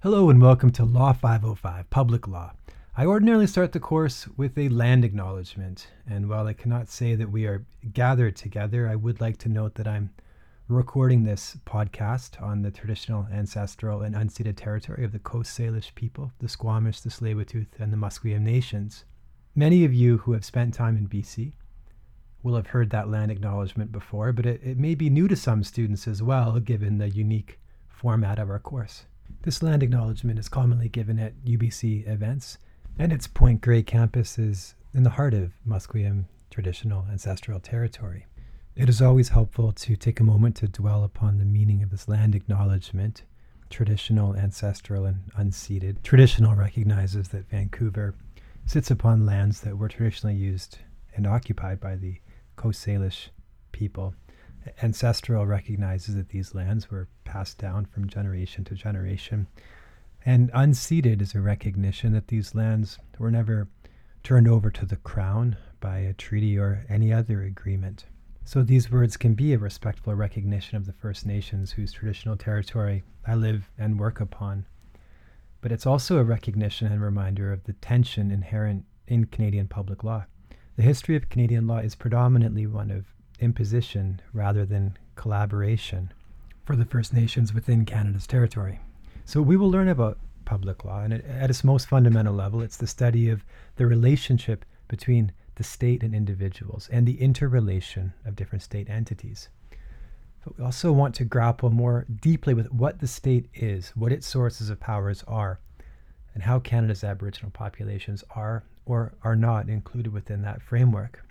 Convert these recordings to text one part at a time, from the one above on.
Hello and welcome to Law 505, Public Law. I ordinarily start the course with a land acknowledgement, and while I cannot say that we are gathered together, I would like to note that I'm recording this podcast on the traditional, ancestral, and unceded territory of the Coast Salish people, the Squamish, the tsleil and the Musqueam nations. Many of you who have spent time in BC will have heard that land acknowledgement before, but it, it may be new to some students as well, given the unique format of our course. This land acknowledgement is commonly given at UBC events, and its Point Grey campus is in the heart of Musqueam traditional ancestral territory. It is always helpful to take a moment to dwell upon the meaning of this land acknowledgement, traditional, ancestral, and unceded. Traditional recognizes that Vancouver sits upon lands that were traditionally used and occupied by the Coast Salish people ancestral recognizes that these lands were passed down from generation to generation. And unceded is a recognition that these lands were never turned over to the crown by a treaty or any other agreement. So these words can be a respectful recognition of the First Nations whose traditional territory I live and work upon. But it's also a recognition and reminder of the tension inherent in Canadian public law. The history of Canadian law is predominantly one of imposition rather than collaboration for the First Nations within Canada's territory. So we will learn about public law, and at its most fundamental level, it's the study of the relationship between the state and individuals and the interrelation of different state entities. But we also want to grapple more deeply with what the state is, what its sources of powers are, and how Canada's Aboriginal populations are or are not included within that framework.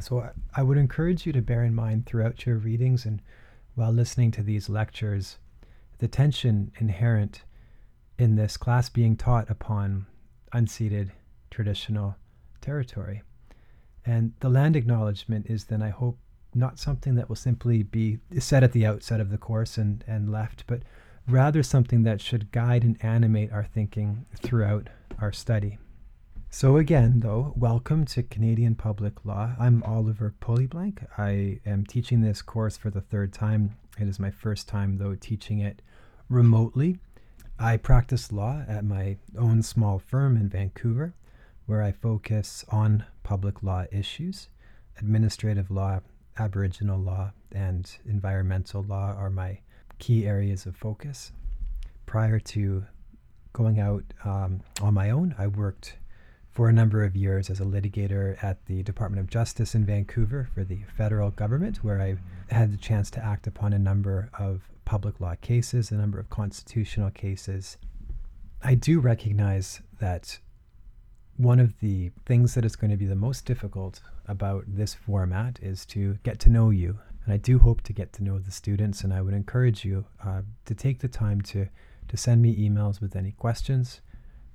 So I would encourage you to bear in mind throughout your readings and while listening to these lectures the tension inherent in this class being taught upon unceded traditional territory. And the land acknowledgement is then, I hope, not something that will simply be said at the outset of the course and, and left, but rather something that should guide and animate our thinking throughout our study. So, again, though, welcome to Canadian Public Law. I'm Oliver Pulleyblank. I am teaching this course for the third time. It is my first time, though, teaching it remotely. I practice law at my own small firm in Vancouver, where I focus on public law issues. Administrative law, Aboriginal law, and environmental law are my key areas of focus. Prior to going out um, on my own, I worked for a number of years as a litigator at the Department of Justice in Vancouver for the federal government, where I had the chance to act upon a number of public law cases, a number of constitutional cases. I do recognize that one of the things that is going to be the most difficult about this format is to get to know you. And I do hope to get to know the students, and I would encourage you uh, to take the time to, to send me emails with any questions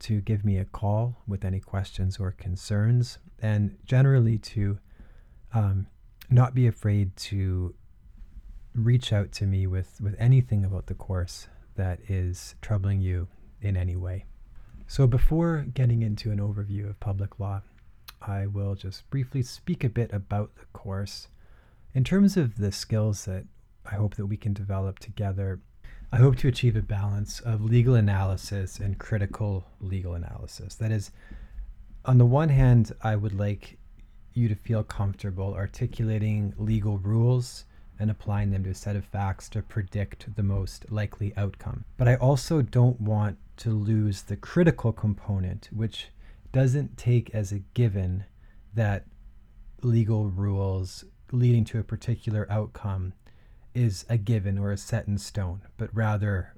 to give me a call with any questions or concerns, and generally to um, not be afraid to reach out to me with, with anything about the course that is troubling you in any way. So, before getting into an overview of public law, I will just briefly speak a bit about the course. In terms of the skills that I hope that we can develop together, I hope to achieve a balance of legal analysis and critical legal analysis. That is, on the one hand, I would like you to feel comfortable articulating legal rules and applying them to a set of facts to predict the most likely outcome. But I also don't want to lose the critical component, which doesn't take as a given that legal rules leading to a particular outcome is a given or a set in stone, but rather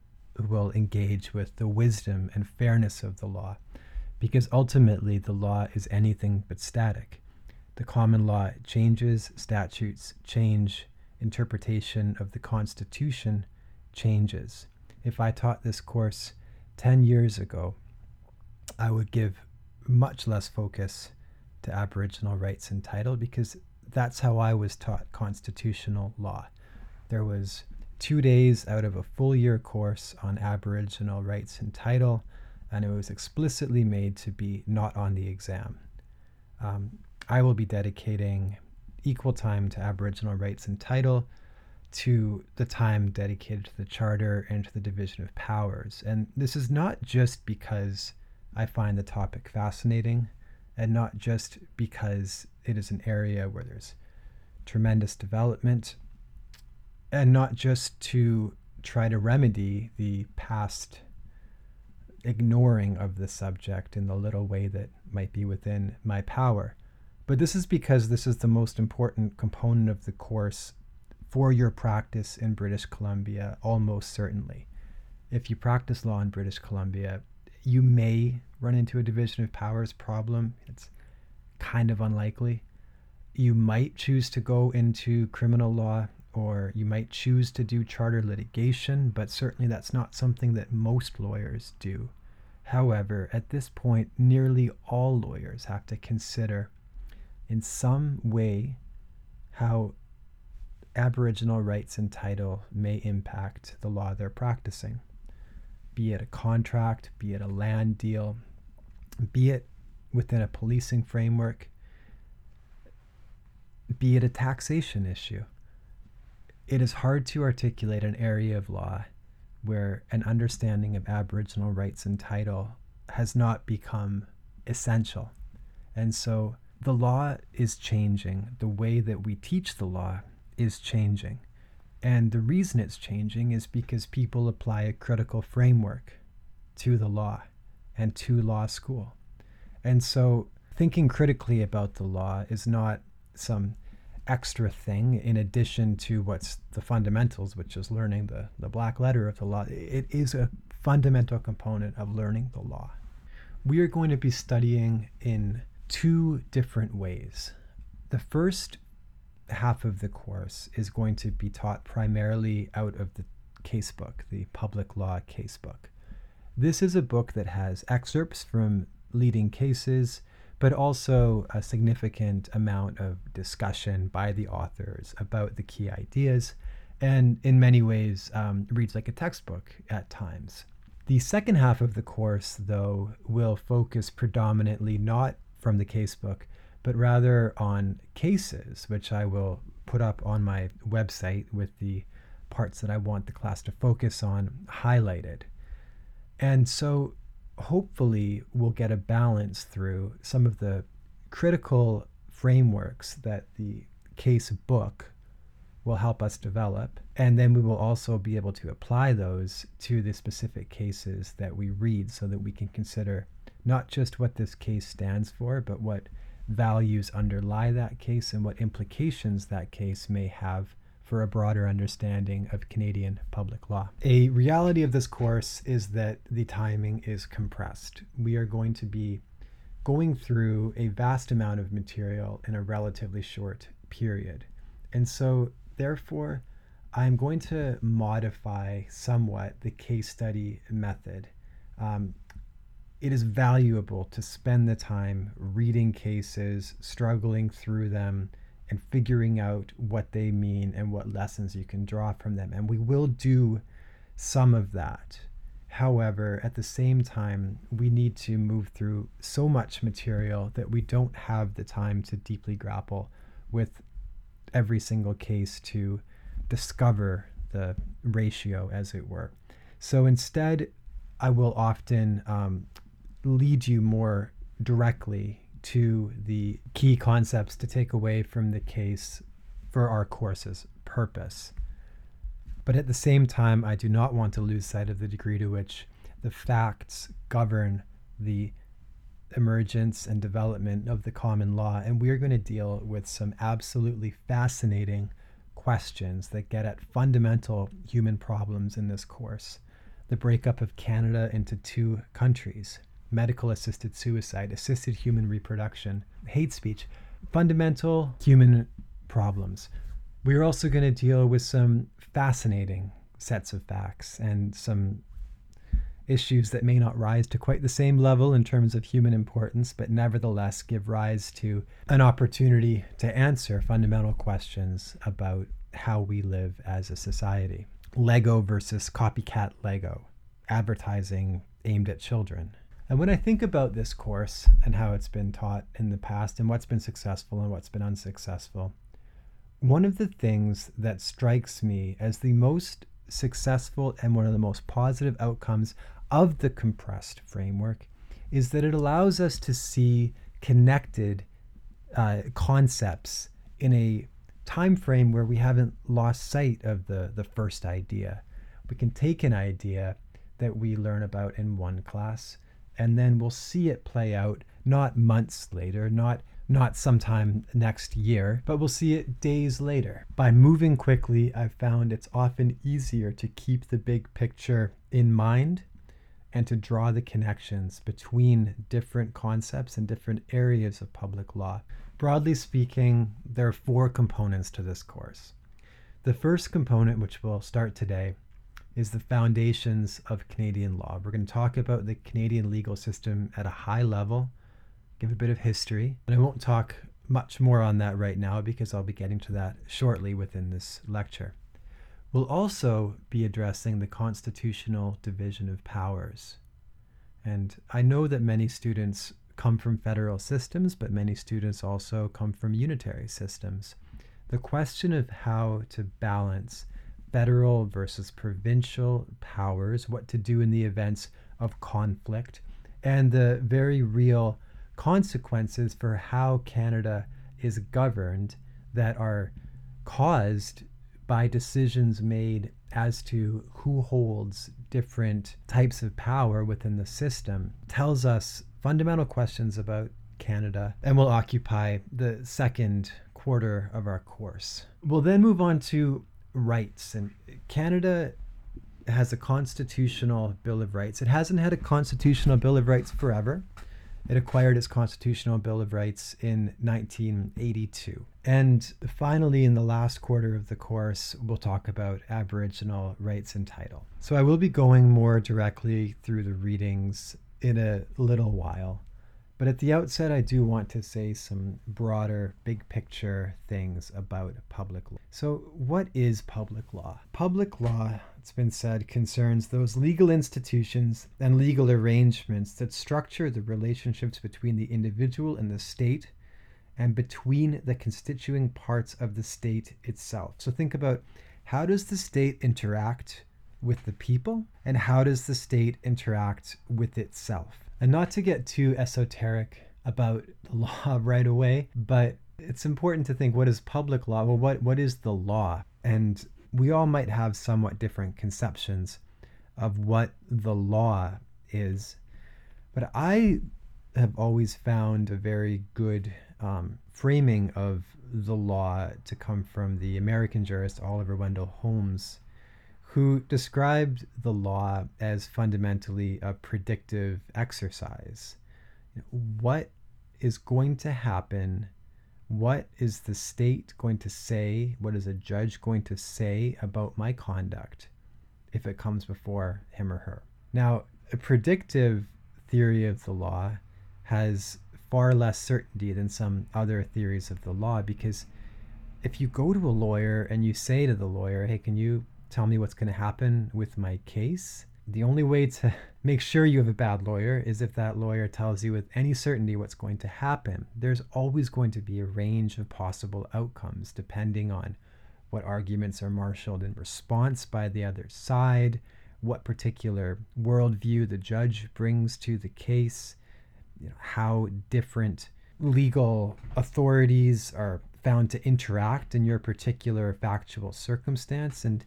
will engage with the wisdom and fairness of the law, because ultimately the law is anything but static. The common law changes, statutes change, interpretation of the Constitution changes. If I taught this course 10 years ago, I would give much less focus to Aboriginal rights and title because that's how I was taught constitutional law. There was two days out of a full year course on Aboriginal rights and title, and it was explicitly made to be not on the exam. Um, I will be dedicating equal time to Aboriginal rights and title to the time dedicated to the Charter and to the division of powers. And this is not just because I find the topic fascinating and not just because it is an area where there's tremendous development and not just to try to remedy the past ignoring of the subject in the little way that might be within my power. But this is because this is the most important component of the course for your practice in British Columbia, almost certainly. If you practice law in British Columbia, you may run into a division of powers problem. It's kind of unlikely. You might choose to go into criminal law or you might choose to do charter litigation, but certainly that's not something that most lawyers do. However, at this point, nearly all lawyers have to consider in some way how Aboriginal rights and title may impact the law they're practicing, be it a contract, be it a land deal, be it within a policing framework, be it a taxation issue. It is hard to articulate an area of law where an understanding of Aboriginal rights and title has not become essential. And so the law is changing. The way that we teach the law is changing. And the reason it's changing is because people apply a critical framework to the law and to law school. And so thinking critically about the law is not some extra thing in addition to what's the fundamentals, which is learning the, the black letter of the law. It is a fundamental component of learning the law. We are going to be studying in two different ways. The first half of the course is going to be taught primarily out of the casebook, the public law casebook. This is a book that has excerpts from leading cases, but also a significant amount of discussion by the authors about the key ideas, and in many ways um, reads like a textbook at times. The second half of the course, though, will focus predominantly not from the casebook, but rather on cases, which I will put up on my website with the parts that I want the class to focus on highlighted. And so hopefully we'll get a balance through some of the critical frameworks that the case book will help us develop. And then we will also be able to apply those to the specific cases that we read so that we can consider not just what this case stands for, but what values underlie that case and what implications that case may have for a broader understanding of Canadian public law. A reality of this course is that the timing is compressed. We are going to be going through a vast amount of material in a relatively short period. And so, therefore, I'm going to modify somewhat the case study method. Um, it is valuable to spend the time reading cases, struggling through them, and figuring out what they mean and what lessons you can draw from them. And we will do some of that. However, at the same time, we need to move through so much material that we don't have the time to deeply grapple with every single case to discover the ratio, as it were. So instead, I will often um, lead you more directly to the key concepts to take away from the case for our course's purpose. But at the same time, I do not want to lose sight of the degree to which the facts govern the emergence and development of the common law. And we are going to deal with some absolutely fascinating questions that get at fundamental human problems in this course. The breakup of Canada into two countries, medical assisted suicide, assisted human reproduction, hate speech, fundamental human problems. We're also going to deal with some fascinating sets of facts and some issues that may not rise to quite the same level in terms of human importance, but nevertheless give rise to an opportunity to answer fundamental questions about how we live as a society. Lego versus copycat Lego, advertising aimed at children. And when I think about this course and how it's been taught in the past and what's been successful and what's been unsuccessful, one of the things that strikes me as the most successful and one of the most positive outcomes of the compressed framework is that it allows us to see connected uh, concepts in a time frame where we haven't lost sight of the, the first idea. We can take an idea that we learn about in one class and then we'll see it play out not months later, not not sometime next year, but we'll see it days later. By moving quickly, I've found it's often easier to keep the big picture in mind and to draw the connections between different concepts and different areas of public law. Broadly speaking, there are four components to this course. The first component, which we'll start today, is the foundations of Canadian law. We're going to talk about the Canadian legal system at a high level, give a bit of history, and I won't talk much more on that right now because I'll be getting to that shortly within this lecture. We'll also be addressing the constitutional division of powers. And I know that many students come from federal systems, but many students also come from unitary systems. The question of how to balance federal versus provincial powers, what to do in the events of conflict, and the very real consequences for how Canada is governed that are caused by decisions made as to who holds different types of power within the system tells us fundamental questions about Canada and will occupy the second quarter of our course. We'll then move on to rights. And Canada has a constitutional Bill of Rights. It hasn't had a constitutional Bill of Rights forever. It acquired its constitutional Bill of Rights in 1982. And finally, in the last quarter of the course, we'll talk about Aboriginal rights and title. So I will be going more directly through the readings in a little while. But at the outset, I do want to say some broader, big picture things about public law. So, what is public law? Public law, it's been said, concerns those legal institutions and legal arrangements that structure the relationships between the individual and the state and between the constituting parts of the state itself. So, think about how does the state interact with the people and how does the state interact with itself? And not to get too esoteric about the law right away, but it's important to think what is public law? Well, what, what is the law? And we all might have somewhat different conceptions of what the law is. But I have always found a very good um, framing of the law to come from the American jurist Oliver Wendell Holmes who described the law as fundamentally a predictive exercise. What is going to happen? What is the state going to say? What is a judge going to say about my conduct if it comes before him or her? Now, a predictive theory of the law has far less certainty than some other theories of the law because if you go to a lawyer and you say to the lawyer, hey, can you tell me what's going to happen with my case. The only way to make sure you have a bad lawyer is if that lawyer tells you with any certainty what's going to happen. There's always going to be a range of possible outcomes depending on what arguments are marshaled in response by the other side, what particular worldview the judge brings to the case, you know, how different legal authorities are found to interact in your particular factual circumstance. And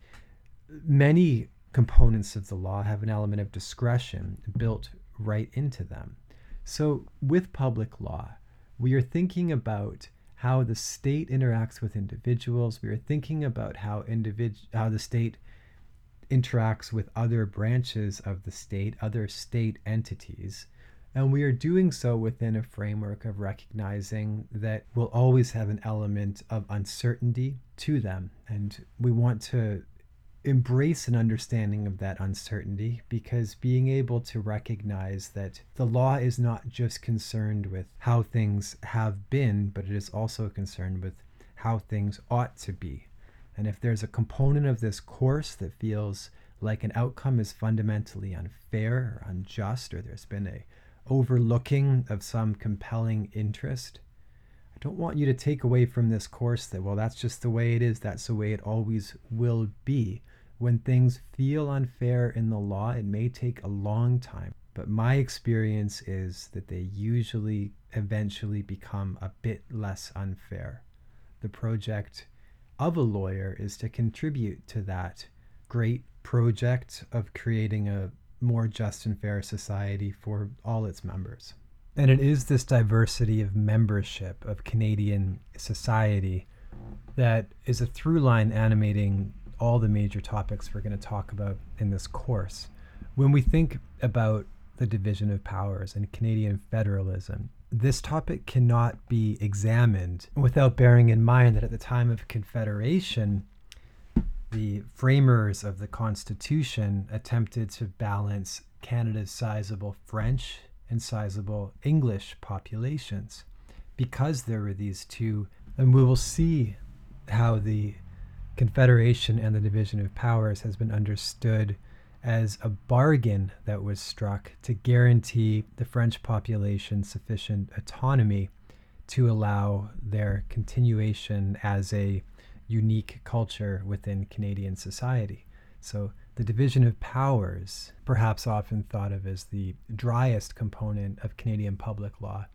many components of the law have an element of discretion built right into them. So, with public law, we are thinking about how the state interacts with individuals. We are thinking about how individ- how the state interacts with other branches of the state, other state entities. And we are doing so within a framework of recognizing that we'll always have an element of uncertainty to them. And we want to embrace an understanding of that uncertainty because being able to recognize that the law is not just concerned with how things have been, but it is also concerned with how things ought to be. And if there's a component of this course that feels like an outcome is fundamentally unfair or unjust, or there's been a overlooking of some compelling interest, I don't want you to take away from this course that, well, that's just the way it is, that's the way it always will be. When things feel unfair in the law, it may take a long time, but my experience is that they usually eventually become a bit less unfair. The project of a lawyer is to contribute to that great project of creating a more just and fair society for all its members. And it is this diversity of membership of Canadian society that is a through line animating all the major topics we're going to talk about in this course. When we think about the division of powers and Canadian federalism, this topic cannot be examined without bearing in mind that at the time of Confederation, the framers of the Constitution attempted to balance Canada's sizable French and sizable English populations because there were these two. And we will see how the Confederation and the division of powers has been understood as a bargain that was struck to guarantee the French population sufficient autonomy to allow their continuation as a unique culture within Canadian society. So the division of powers, perhaps often thought of as the driest component of Canadian public law,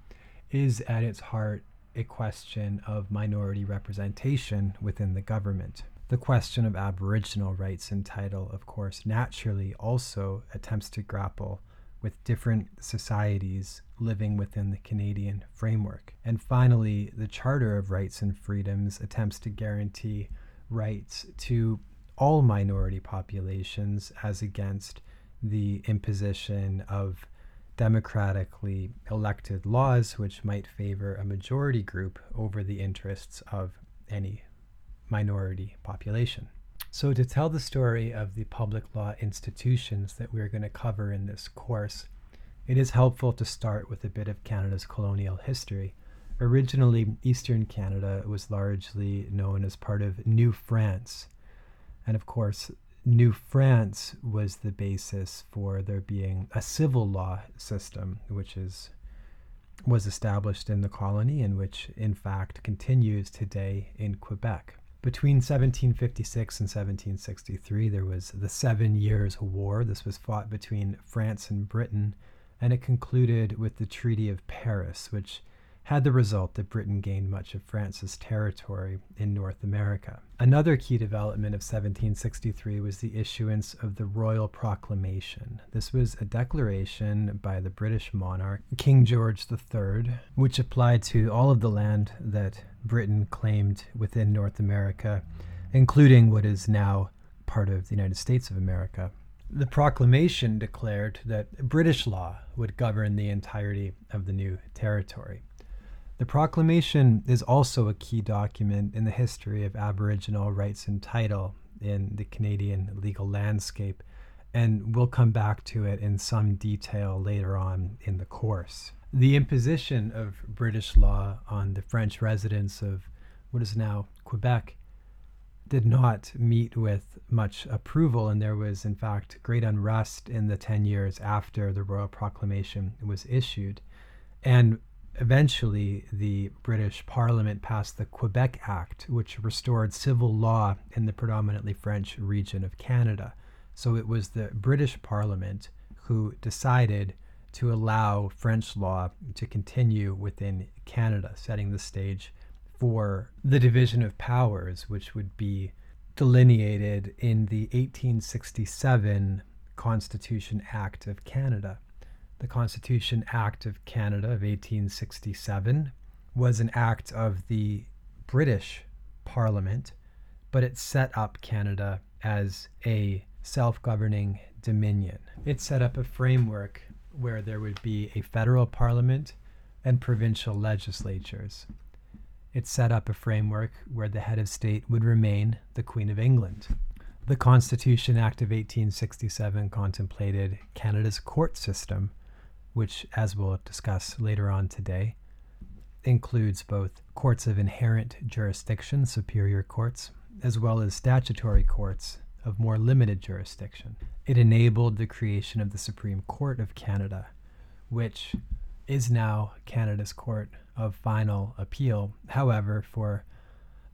is at its heart a question of minority representation within the government. The question of Aboriginal rights and title, of course, naturally also attempts to grapple with different societies living within the Canadian framework. And finally, the Charter of Rights and Freedoms attempts to guarantee rights to all minority populations as against the imposition of democratically elected laws which might favor a majority group over the interests of any minority population. So, to tell the story of the public law institutions that we're going to cover in this course, it is helpful to start with a bit of Canada's colonial history. Originally, Eastern Canada was largely known as part of New France, and of course, New France was the basis for there being a civil law system, which is was established in the colony and which in fact continues today in Quebec. Between 1756 and 1763, there was the Seven Years' War. This was fought between France and Britain, and it concluded with the Treaty of Paris, which had the result that Britain gained much of France's territory in North America. Another key development of 1763 was the issuance of the Royal Proclamation. This was a declaration by the British monarch, King George III, which applied to all of the land that Britain claimed within North America, including what is now part of the United States of America. The proclamation declared that British law would govern the entirety of the new territory. The proclamation is also a key document in the history of Aboriginal rights and title in the Canadian legal landscape, and we'll come back to it in some detail later on in the course. The imposition of British law on the French residents of what is now Quebec did not meet with much approval, and there was, in fact, great unrest in the 10 years after the Royal Proclamation was issued. And eventually the British Parliament passed the Quebec Act, which restored civil law in the predominantly French region of Canada. So it was the British Parliament who decided to allow French law to continue within Canada, setting the stage for the division of powers, which would be delineated in the 1867 Constitution Act of Canada. The Constitution Act of Canada of 1867 was an act of the British Parliament, but it set up Canada as a self governing dominion. It set up a framework where there would be a federal parliament and provincial legislatures. It set up a framework where the head of state would remain the Queen of England. The Constitution Act of 1867 contemplated Canada's court system which, as we'll discuss later on today, includes both courts of inherent jurisdiction, superior courts, as well as statutory courts of more limited jurisdiction. It enabled the creation of the Supreme Court of Canada, which is now Canada's Court of final appeal. However, for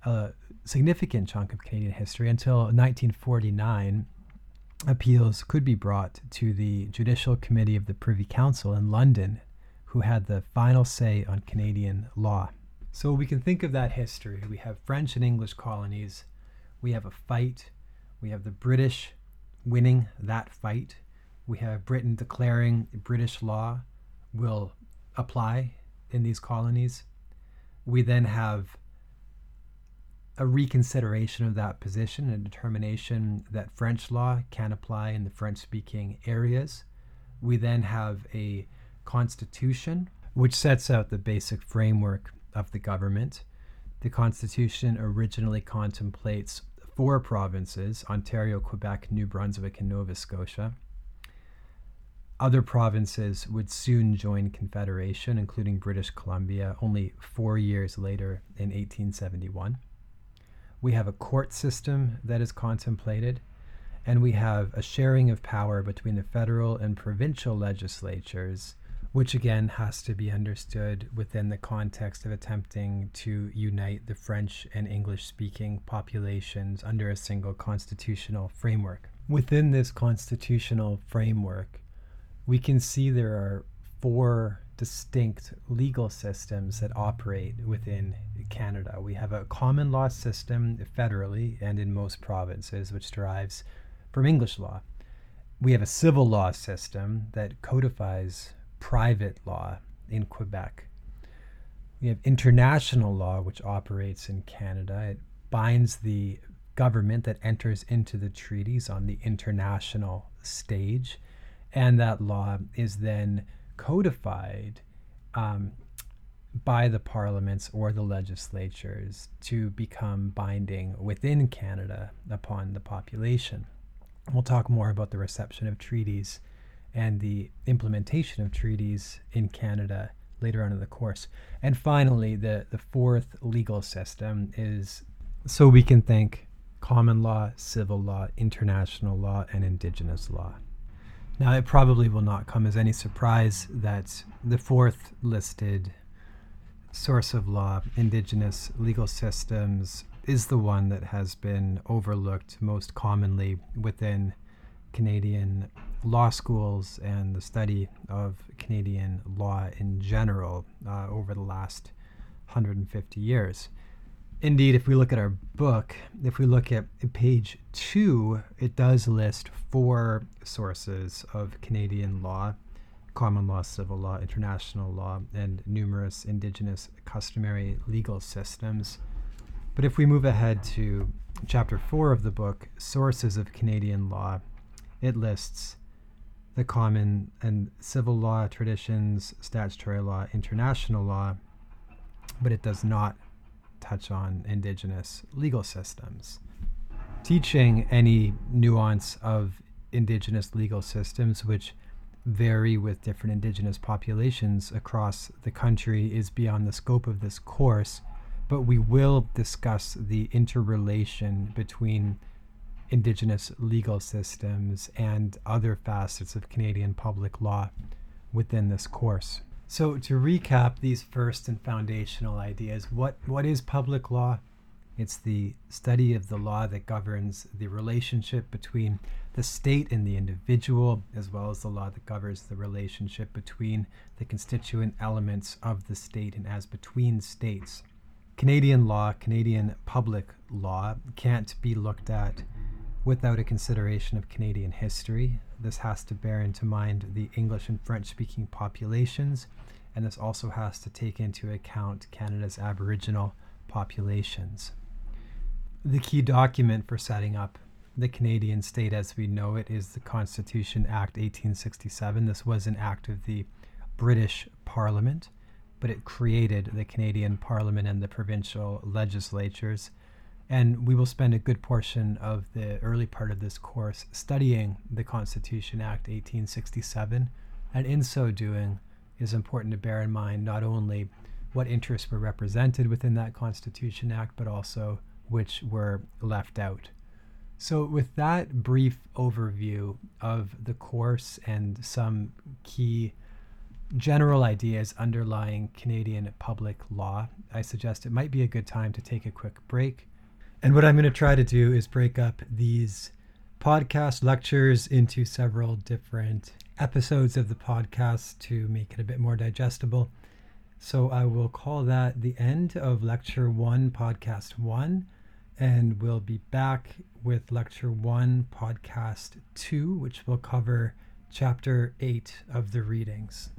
a significant chunk of Canadian history until 1949, appeals could be brought to the Judicial Committee of the Privy Council in London, who had the final say on Canadian law. So we can think of that history. We have French and English colonies, we have a fight, we have the British winning that fight, we have Britain declaring British law will apply in these colonies. We then have a reconsideration of that position, a determination that French law can apply in the French speaking areas. We then have a constitution which sets out the basic framework of the government. The constitution originally contemplates four provinces Ontario, Quebec, New Brunswick, and Nova Scotia. Other provinces would soon join Confederation, including British Columbia, only four years later in 1871. We have a court system that is contemplated, and we have a sharing of power between the federal and provincial legislatures, which again has to be understood within the context of attempting to unite the French and English speaking populations under a single constitutional framework. Within this constitutional framework, we can see there are four distinct legal systems that operate within Canada. We have a common law system federally and in most provinces, which derives from English law. We have a civil law system that codifies private law in Quebec. We have international law, which operates in Canada. It binds the government that enters into the treaties on the international stage, and that law is then codified um, by the parliaments or the legislatures to become binding within Canada upon the population. We'll talk more about the reception of treaties and the implementation of treaties in Canada later on in the course. And finally, the, the fourth legal system is so we can think common law, civil law, international law, and indigenous law. Now, it probably will not come as any surprise that the fourth listed source of law, indigenous legal systems, is the one that has been overlooked most commonly within Canadian law schools and the study of Canadian law in general uh, over the last 150 years. Indeed, if we look at our book, if we look at page two, it does list four sources of Canadian law common law, civil law, international law, and numerous indigenous customary legal systems. But if we move ahead to chapter four of the book, Sources of Canadian Law, it lists the common and civil law traditions, statutory law, international law, but it does not touch on indigenous legal systems. Teaching any nuance of indigenous legal systems, which vary with different indigenous populations across the country, is beyond the scope of this course, but we will discuss the interrelation between indigenous legal systems and other facets of Canadian public law within this course. So, to recap these first and foundational ideas, what, what is public law? It's the study of the law that governs the relationship between the state and the individual, as well as the law that governs the relationship between the constituent elements of the state and as between states. Canadian law, Canadian public law, can't be looked at without a consideration of Canadian history. This has to bear into mind the English and French speaking populations, and this also has to take into account Canada's Aboriginal populations. The key document for setting up the Canadian state as we know it is the Constitution Act 1867. This was an act of the British Parliament, but it created the Canadian Parliament and the provincial legislatures and we will spend a good portion of the early part of this course studying the Constitution Act 1867. And in so doing, is important to bear in mind not only what interests were represented within that Constitution Act, but also which were left out. So, with that brief overview of the course and some key general ideas underlying Canadian public law, I suggest it might be a good time to take a quick break. And what I'm going to try to do is break up these podcast lectures into several different episodes of the podcast to make it a bit more digestible. So I will call that the end of lecture one, podcast one, and we'll be back with lecture one, podcast two, which will cover chapter eight of the readings.